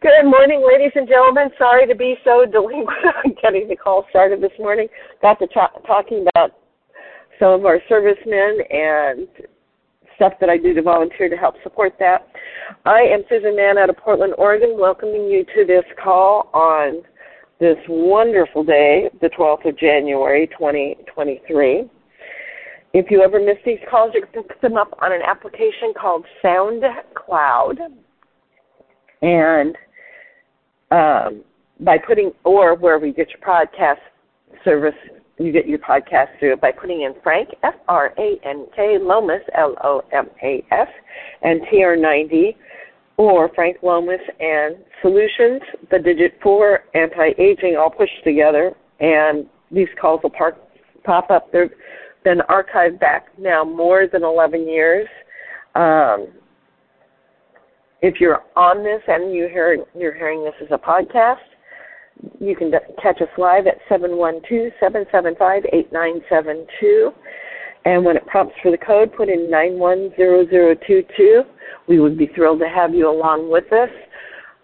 Good morning, ladies and gentlemen. Sorry to be so delinquent on getting the call started this morning. Got to talk, talking about some of our servicemen and stuff that I do to volunteer to help support that. I am Susan Mann out of Portland, Oregon, welcoming you to this call on this wonderful day, the 12th of January, 2023. If you ever miss these calls, you can pick them up on an application called SoundCloud. And um, by putting, or wherever you get your podcast service, you get your podcast through by putting in Frank, F R A N K, Lomas, L O M A S, and TR90, or Frank Lomas and Solutions, the digit 4, anti aging, all pushed together. And these calls will park, pop up. They've been archived back now more than 11 years. Um, if you're on this and you hear, you're hearing this as a podcast, you can catch us live at 712-775-8972. And when it prompts for the code, put in 910022. We would be thrilled to have you along with us.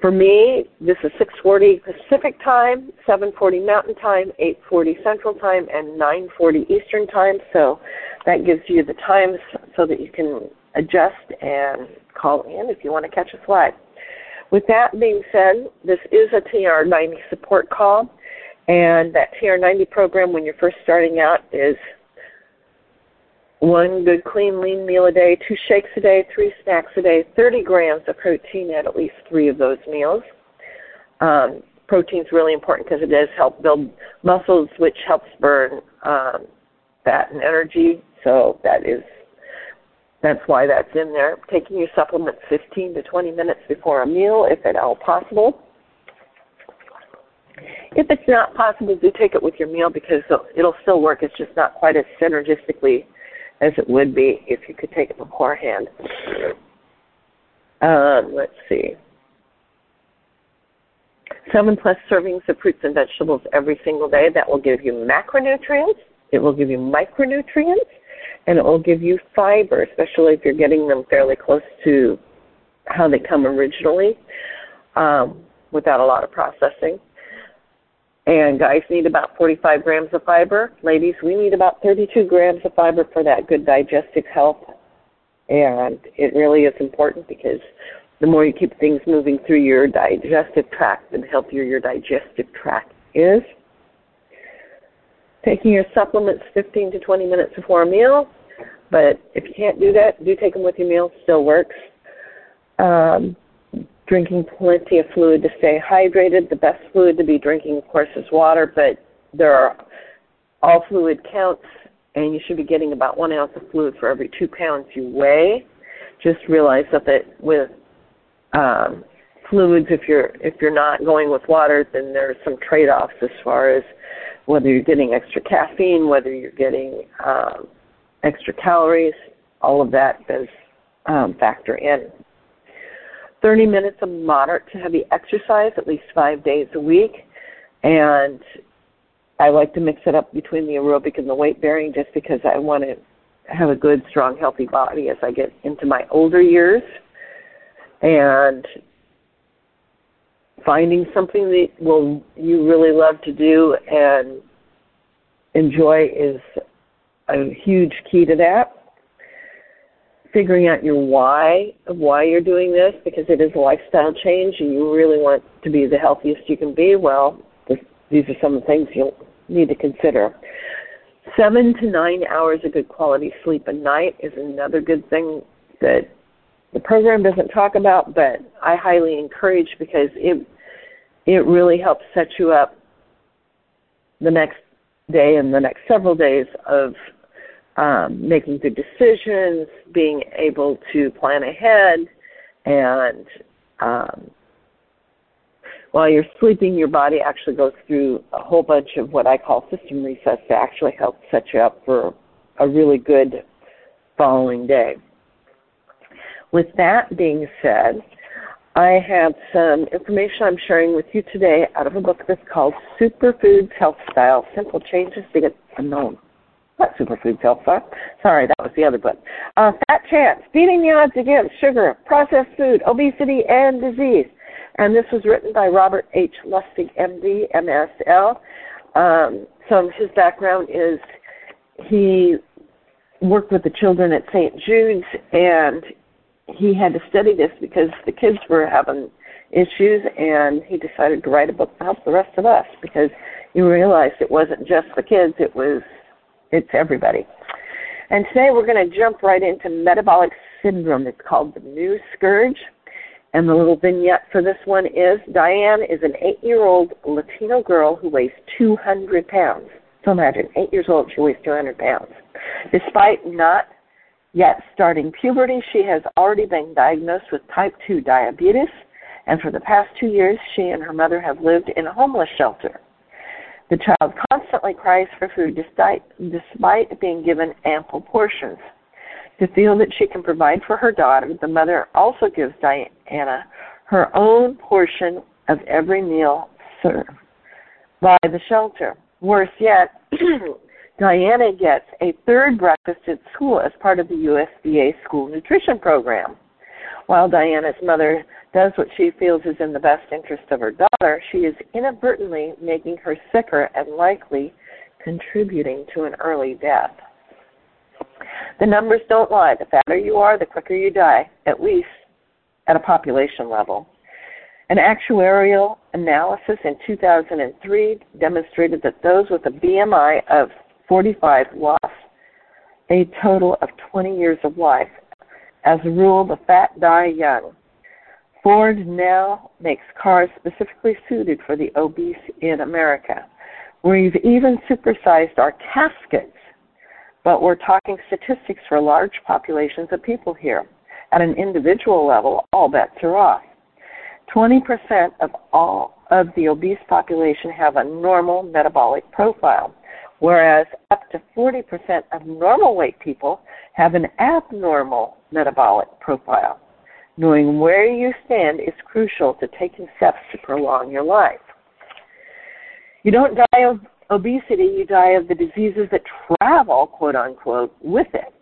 For me, this is 6:40 Pacific time, 7:40 Mountain time, 8:40 Central time, and 9:40 Eastern time. So that gives you the times so that you can adjust and call in if you want to catch us live. With that being said, this is a TR90 support call, and that TR90 program, when you're first starting out, is one good clean lean meal a day, two shakes a day, three snacks a day, 30 grams of protein at at least three of those meals. Um, protein is really important because it does help build muscles, which helps burn um, fat and energy. So that is that's why that's in there. Taking your supplements 15 to 20 minutes before a meal, if at all possible. If it's not possible, do take it with your meal because it'll still work. It's just not quite as synergistically as it would be if you could take it beforehand. Um, let's see. Seven plus servings of fruits and vegetables every single day. That will give you macronutrients. It will give you micronutrients and it will give you fiber, especially if you're getting them fairly close to how they come originally um, without a lot of processing. And guys need about 45 grams of fiber. Ladies, we need about 32 grams of fiber for that good digestive health. And it really is important because the more you keep things moving through your digestive tract, the healthier your digestive tract is. Taking your supplements 15 to 20 minutes before a meal, but if you can't do that, do take them with your meal. Still works. Um, drinking plenty of fluid to stay hydrated. The best fluid to be drinking, of course, is water, but there are all fluid counts, and you should be getting about one ounce of fluid for every two pounds you weigh. Just realize that, that with um, fluids, if you're if you're not going with water, then there's some trade-offs as far as whether you're getting extra caffeine, whether you're getting um, extra calories, all of that does um, factor in. 30 minutes of moderate to heavy exercise at least five days a week. And I like to mix it up between the aerobic and the weight bearing just because I want to have a good, strong, healthy body as I get into my older years. And finding something that will you really love to do and enjoy is a huge key to that. Figuring out your why of why you're doing this because it is a lifestyle change and you really want to be the healthiest you can be. Well, this, these are some of the things you'll need to consider. Seven to nine hours of good quality sleep a night is another good thing that the program doesn't talk about, but I highly encourage because it it really helps set you up the next day and the next several days of um, making good decisions, being able to plan ahead, and um, while you're sleeping, your body actually goes through a whole bunch of what I call system resets to actually help set you up for a really good following day. With that being said, I have some information I'm sharing with you today out of a book that's called Superfoods Health Style Simple Changes to Get Unknown Not Superfoods Health Fund. Sorry, that was the other book. Uh, Fat Chance, Beating the Odds Against Sugar, Processed Food, Obesity, and Disease. And this was written by Robert H. Lustig, MD, MSL. Um, so his background is he worked with the children at St. Jude's, and he had to study this because the kids were having issues, and he decided to write a book to help the rest of us because he realized it wasn't just the kids; it was it's everybody. And today we're going to jump right into metabolic syndrome. It's called the new scourge. And the little vignette for this one is Diane is an eight year old Latino girl who weighs 200 pounds. So imagine, eight years old, she weighs 200 pounds. Despite not yet starting puberty, she has already been diagnosed with type 2 diabetes, and for the past two years, she and her mother have lived in a homeless shelter. The child constantly cries for food despite, despite being given ample portions. To feel that she can provide for her daughter, the mother also gives Diana her own portion of every meal served by the shelter. Worse yet, Diana gets a third breakfast at school as part of the USDA school nutrition program. While Diana's mother does what she feels is in the best interest of her daughter, she is inadvertently making her sicker and likely contributing to an early death. The numbers don't lie. The fatter you are, the quicker you die, at least at a population level. An actuarial analysis in 2003 demonstrated that those with a BMI of 45 lost a total of 20 years of life. As a rule, the fat die young. Ford now makes cars specifically suited for the obese in America. We've even supersized our caskets, but we're talking statistics for large populations of people here. At an individual level, all bets are off. 20% of all of the obese population have a normal metabolic profile, whereas up to 40% of normal weight people have an abnormal metabolic profile. Knowing where you stand is crucial to taking steps to prolong your life. You don't die of obesity, you die of the diseases that travel, quote unquote, with it.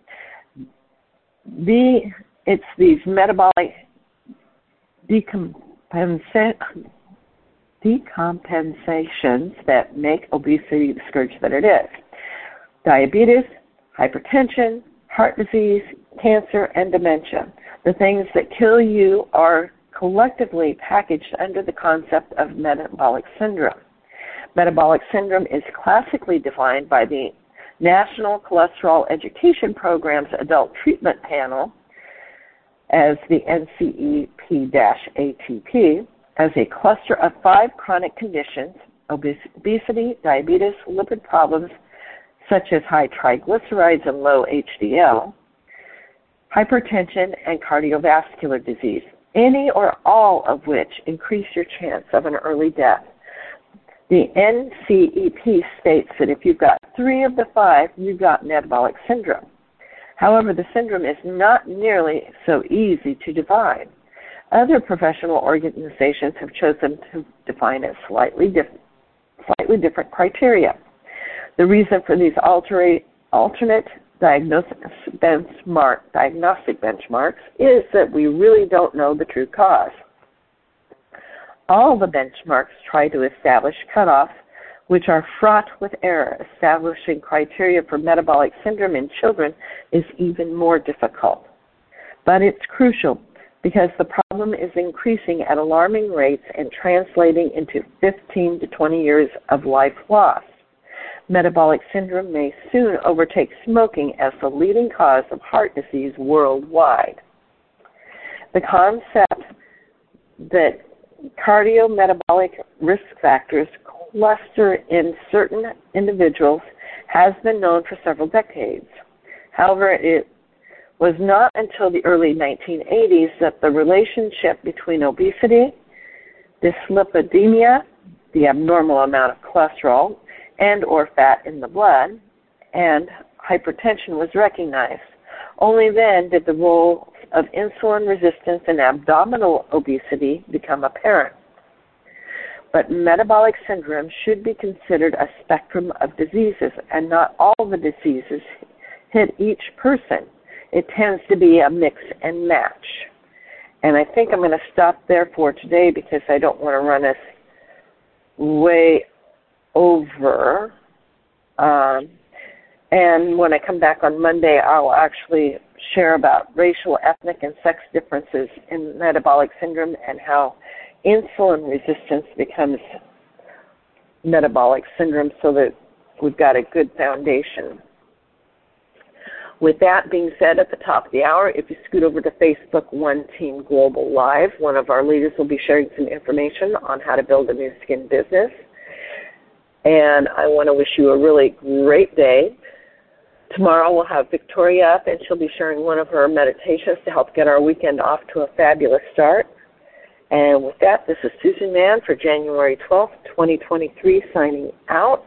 It's these metabolic decompensa- decompensations that make obesity the scourge that it is. Diabetes, hypertension, heart disease, cancer, and dementia. The things that kill you are collectively packaged under the concept of metabolic syndrome. Metabolic syndrome is classically defined by the National Cholesterol Education Program's Adult Treatment Panel as the NCEP-ATP as a cluster of five chronic conditions, obesity, diabetes, lipid problems such as high triglycerides and low HDL, hypertension, and cardiovascular disease, any or all of which increase your chance of an early death. The NCEP states that if you've got three of the five, you've got metabolic syndrome. However, the syndrome is not nearly so easy to define. Other professional organizations have chosen to define it slightly, dif- slightly different criteria. The reason for these alter- alternate diagnostic, benchmark, diagnostic benchmarks is that we really don't know the true cause. All the benchmarks try to establish cutoffs which are fraught with error. Establishing criteria for metabolic syndrome in children is even more difficult. But it's crucial because the problem is increasing at alarming rates and translating into 15 to 20 years of life lost metabolic syndrome may soon overtake smoking as the leading cause of heart disease worldwide. The concept that cardiometabolic risk factors cluster in certain individuals has been known for several decades. However, it was not until the early 1980s that the relationship between obesity, dyslipidemia, the abnormal amount of cholesterol, and or fat in the blood, and hypertension was recognized. Only then did the role of insulin resistance and abdominal obesity become apparent. but metabolic syndrome should be considered a spectrum of diseases, and not all the diseases hit each person. It tends to be a mix and match. And I think I'm going to stop there for today because I don't want to run us way over. Um, and when I come back on Monday, I'll actually share about racial, ethnic, and sex differences in metabolic syndrome and how insulin resistance becomes metabolic syndrome so that we've got a good foundation. With that being said, at the top of the hour, if you scoot over to Facebook One Team Global Live, one of our leaders will be sharing some information on how to build a Nu Skin business. And I want to wish you a really great day. Tomorrow we'll have Victoria up, and she'll be sharing one of her meditations to help get our weekend off to a fabulous start. And with that, this is Susan Mann for January 12th, 2023, signing out.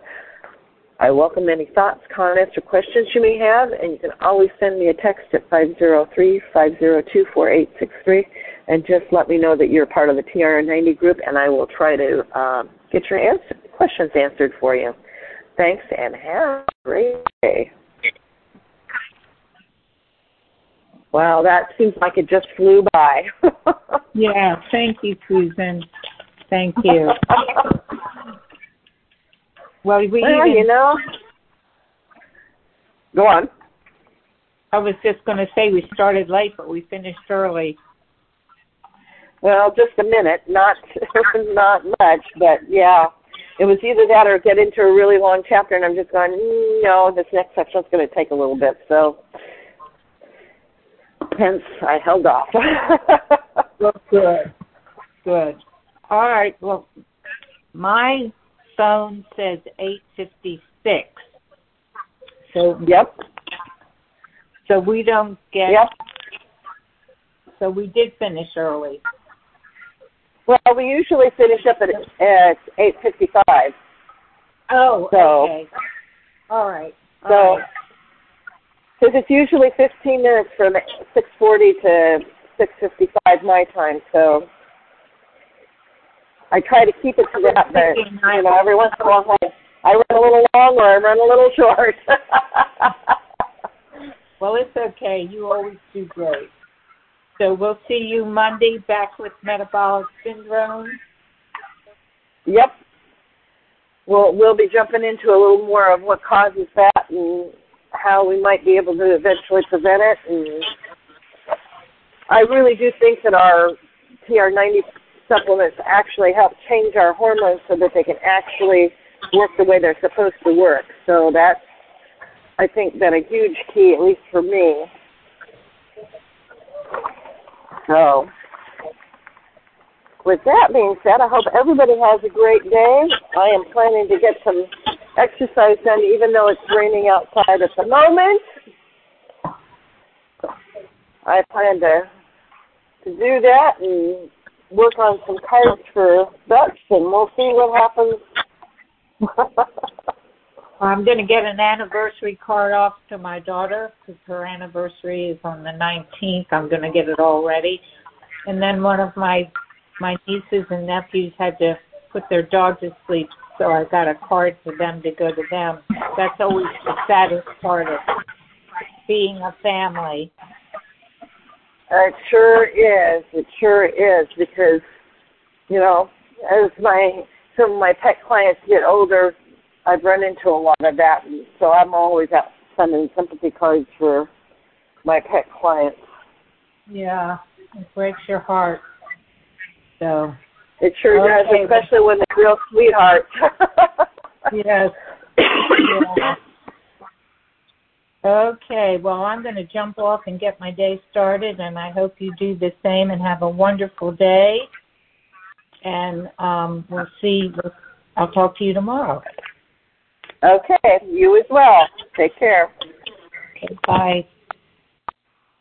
I welcome any thoughts, comments, or questions you may have, and you can always send me a text at 503-502-4863 and just let me know that you're part of the TR90 group, and I will try to uh, get your answer, questions answered for you. Thanks, and have a great day. Wow, that seems like it just flew by. yeah, thank you, Susan. Thank you. well, we well, even, you know. Go on. I was just going to say we started late, but we finished early. Well, just a minute, not not much, but yeah, it was either that or get into a really long chapter, and I'm just going, no, this next section's going to take a little bit. So hence I held off. well, good, good. All right. Well, my phone says eight fifty six. So yep. So we don't get. Yep. So we did finish early. Well, we usually finish up at at eight fifty five. Oh, so, okay. All right. All so. right. Because it's usually 15 minutes from 6:40 to 6:55 my time, so I try to keep it to that. But you know, every once in a while, I run a little long or I run a little short. well, it's okay. You always do great. So we'll see you Monday back with metabolic syndrome. Yep. We'll we'll be jumping into a little more of what causes that and how we might be able to eventually prevent it. And I really do think that our TR90 supplements actually help change our hormones so that they can actually work the way they're supposed to work. So that's, I think, been a huge key, at least for me. So, with that being said, I hope everybody has a great day. I am planning to get some exercise done, even though it's raining outside at the moment. I plan to to do that and work on some cards for ducks, and we'll see what happens. I'm going to get an anniversary card off to my daughter because her anniversary is on the 19th. I'm going to get it all ready. And then one of my my nieces and nephews had to put their dog to sleep, so I got a card for them to go to them. That's always the saddest part of being a family. It sure is. It sure is because, you know, as my some of my pet clients get older, I've run into a lot of that, so I'm always out sending sympathy cards for my pet clients. Yeah, it breaks your heart. So it sure okay. does, especially when they're real sweethearts. yes. yeah. Okay, well, I'm going to jump off and get my day started, and I hope you do the same and have a wonderful day. And um, we'll see. I'll talk to you tomorrow. Okay, you as well. Take care. Okay, bye.